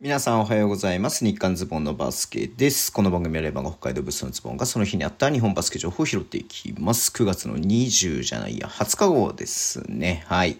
皆さんおはようございます。日刊ズボンのバスケです。この番組はレバンが北海道ブースのズボンがその日にあった日本バスケ情報を拾っていきます。9月の20じゃないや、20日号ですね。はい。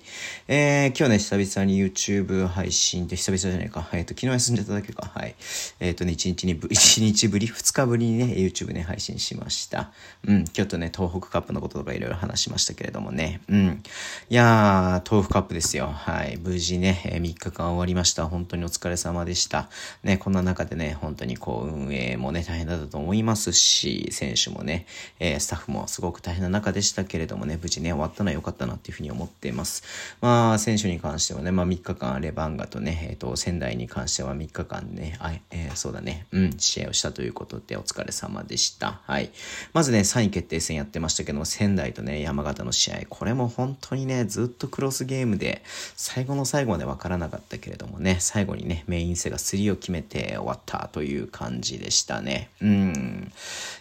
えー、今日ね、久々に YouTube 配信で、久々じゃないか。えっ、と、昨日休んでただけか。はい。えっ、とね、1日にぶ、1日ぶり、2日ぶりにね、YouTube ね、配信しました。うん、今日とね、東北カップのこととかいろいろ話しましたけれどもね。うん。いやー、東北カップですよ。はい。無事ね、えー3日間終わりました。本当にお疲れ様ででした。ね、こんな中でね、本当にこう、運営もね、大変だったと思いますし、選手もね、えースタッフもすごく大変な中でしたけれどもね、無事ね、終わったのは良かったなっていうふうに思っています。まあ、選手に関してはね、まあ3日間レバンガとね、えっ、と、仙台に関しては3日間ね、あえーそうだね、うん、試合をしたということでお疲れ様でした。はい。まずね、3位決定戦やってましたけども、仙台とね、山形の試合、これも本当にね、ずっとクロスゲームで、最後の最後まで分からなかったけれどもね、最後にね、メインセが3を決めて終わったという感じでしたね。うん。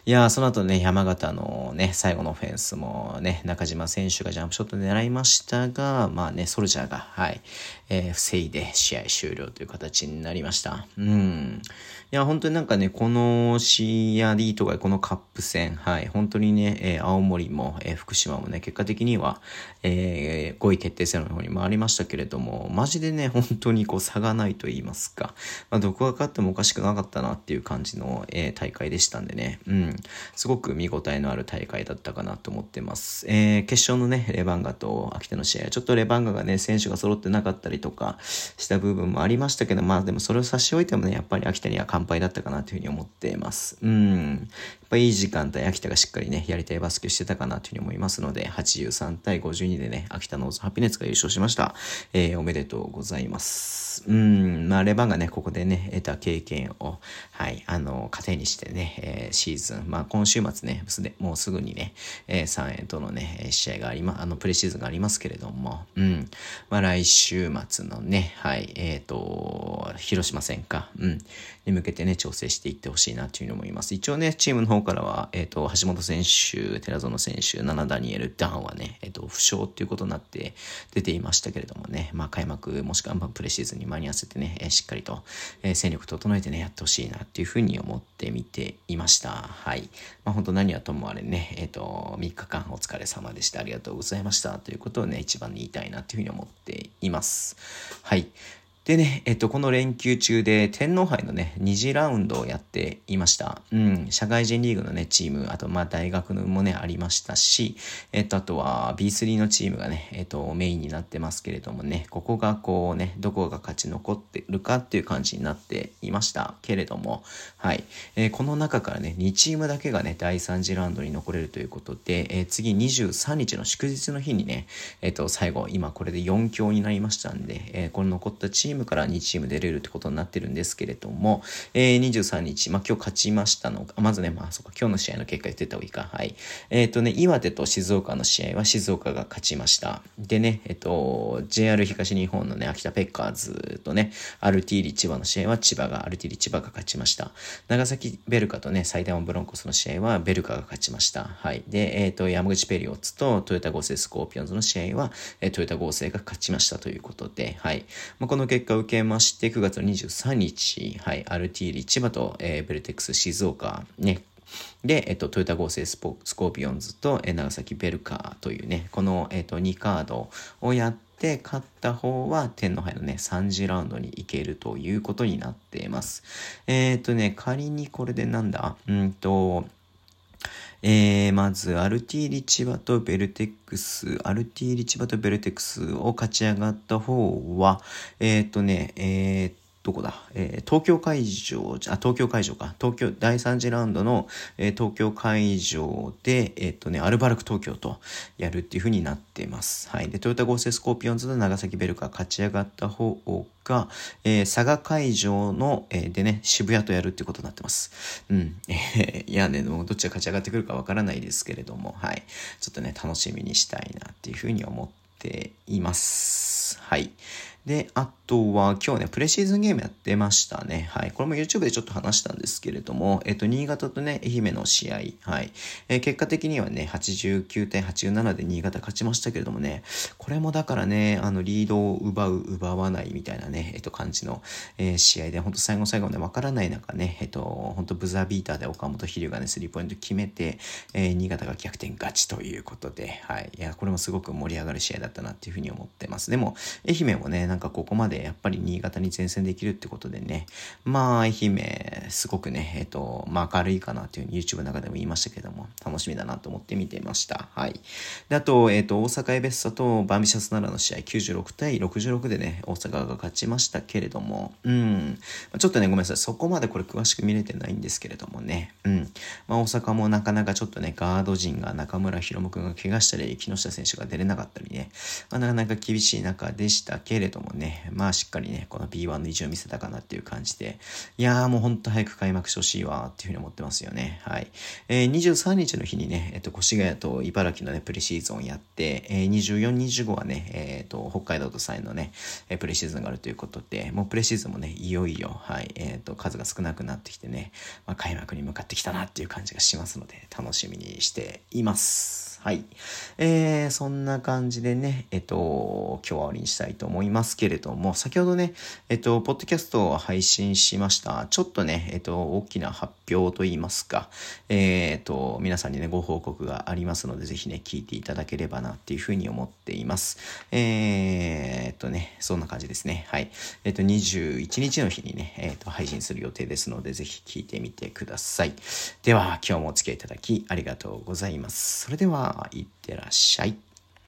いやー、その後ね、山形のね、最後のオフェンスもね、中島選手がジャンプショット狙いましたが、まあね、ソルジャーが、はい、えー防いで試合終了という形になりました。うん。いや、本当になんかね、この CRD とかこのカップ戦、はい、本当にね、えー青森も、えー福島もね、結果的には、えー5位決定戦の方に回りましたけれども、マジでね、本当にこう差がないと言いますか、まあ、どこが勝ってもおかしくなかったなっていう感じの、えー大会でしたんでね、うん、すごく見応えのある大会だったかなと思ってます。えー決勝のね、レバンガと秋田の試合、ちょっとレバンガがね、選手が揃ってなかったりとかした部分もありましたけど、まあでもそれを差し置いてもね、やっぱり秋田には完敗だったかなというふうに思っています。うん。やっぱいい時間帯、秋田がしっかりね、やりたいバスケしてたかなというふうに思いますので、83対52でね、秋田ノーズハピネッツが優勝しました。えーおめでとうございます。うん、まあレバンがね、ここでね、得た経験を、はい、あの、糧にしてね、えーシーズン、まあ今週末ね、すでもうすぐにね、えー、3円とのね、試合がありま、あの、プレシーズンがありますけれども、うん、まあ来週末のね、はい、えっ、と、広島戦か、うん、に向けてね、調整していってほしいなというふうに思います。一応ね、チームの方からは、えっ、と、橋本選手、寺園選手、七ダニエル、ダンはね、えっ、と、負傷っていうことになって出ていましたけれどもね、まあ開幕もしくはプレシーズンに間に合わせてね、えーしっかりと、えー戦力整えてね、やってほしいなっていうふうに思って見ていました。はい。まあ本当何はともあれね、えっ、と、3日間お疲れ様でした。ありがとうございました。ということをね、一番に言いたいなっていうふうに思っています。はい。でね、えっと、この連休中で天皇杯のね、2次ラウンドをやっていました。うん、社会人リーグのね、チーム、あと、まあ、大学のもね、ありましたし、えっと、あとは B3 のチームがね、えっと、メインになってますけれどもね、ここがこうね、どこが勝ち残ってるかっていう感じになっていましたけれども、はい。えーこの中からね、2チームだけがね、第3次ラウンドに残れるということで、えー次23日の祝日の日にね、えっ、と、最後、今これで4強になりましたんで、えーこの残ったチームームから2チーム出れるってことになってるんですけれども、えー23日、まあ、今日勝ちましたのが、まずね、まあ、そうか、今日の試合の結果言ってた方がいいか。はい。えっ、とね、岩手と静岡の試合は静岡が勝ちました。でね、えっ、と、JR 東日本のね、秋田ペッカーズとね、アルティーリ千葉の試合は千葉が、アルティーリ千葉が勝ちました。長崎ベルカとね、埼玉ブロンコスの試合はベルカが勝ちました。はい。で、えっ、と、山口ペリオッツとトヨタ合成スコーピオンズの試合は、えートヨタ合成が勝ちましたということで、はい。まあ、この結果を受けまして、9月の23日、はい、アルティーリ千葉と、えーベルテックス静岡、ね、で、えっと、トヨタ合成スコーピオンズと、え長崎ベルカーというね、この、えっと、2カードをやって、勝った方は天皇杯のね、3次ラウンドに行けるということになっています。えっとね、仮にこれでなんだ？うんと、えー、まず、アルティリ千葉とベルテックス、アルティリ千葉とベルテックスを勝ち上がった方は、えっ、とね、えっーどこだ、えー東京会場、あ、東京会場か。東京、第3次ラウンドの、えー東京会場で、えっ、とね、アルバルク東京とやるっていう風になっています。はい。で、トヨタ合成スコーピオンズと長崎ベルカ勝ち上がった方が、えー佐賀会場の、えーでね、渋谷とやるっていうことになってます。うん。え ーいやね、でもどっちが勝ち上がってくるかわからないですけれども、はい。ちょっとね、楽しみにしたいなっていう風に思ってています。はい。で、あとは今日ね、プレシーズンゲームやってましたね。はい。これも YouTube でちょっと話したんですけれども、えっと、新潟とね、愛媛の試合。はい。えー、結果的にはね、89点87で新潟勝ちましたけれどもね、これもだからね、あの、リードを奪う、奪わないみたいなね、えっと、感じの、えー、試合で、本当最後最後ね、わからない中ね、えっと、本当ブザービーターで岡本飛龍がね、スリーポイント決めて、えー、新潟が逆転勝ちということで、はい。いや、これもすごく盛り上がる試合だだったなっていうふうに思ってます。でも、愛媛もね、なんかここまでやっぱり新潟に前線できるってことでね、まあ、愛媛、すごくね、えっ、と、まあ、明るいかなっていうふうに YouTube の中でも言いましたけども、楽しみだなと思って見てました。はい。で、あと、えっ、と、大阪エベッサとバーミシャス奈良の試合、96対66でね、大阪が勝ちましたけれども、うん、ちょっとね、ごめんなさい、そこまでこれ詳しく見れてないんですけれどもね、うん、まあ、大阪もなかなかちょっとね、ガード陣が中村博夢君が怪我したり、木下選手が出れなかったりね、まあ、なかなか厳しい中でしたけれどもね、まあ、しっかりね、この B1 の意地を見せたかなっていう感じで、いやーもうほんと早く開幕してほしいわっていうふうに思ってますよね。はい。えー、23日の日にね、えっと、越谷と茨城のね、プレシーズンをやって、えー、24、25はね、えっ、と、北海道とサイのね、えプレシーズンがあるということで、もうプレシーズンもね、いよいよ、はい、えっ、と、数が少なくなってきてね、まあ、開幕に向かってきたなっていう感じがしますので、楽しみにしています。はい。えー、そんな感じでね、えっと、今日は終わりにしたいと思いますけれども、先ほどね、えっと、ポッドキャストを配信しました。ちょっとね、えっと、大きな発表といいますか、えー、っと、皆さんにね、ご報告がありますので、ぜひね、聞いていただければなっていうふうに思っています。えー、っとね、そんな感じですね。はい。えっと、21日の日にね、えっと、配信する予定ですので、ぜひ聞いてみてください。では、今日もお付き合いいただきありがとうございます。それでは、いってらっしゃい。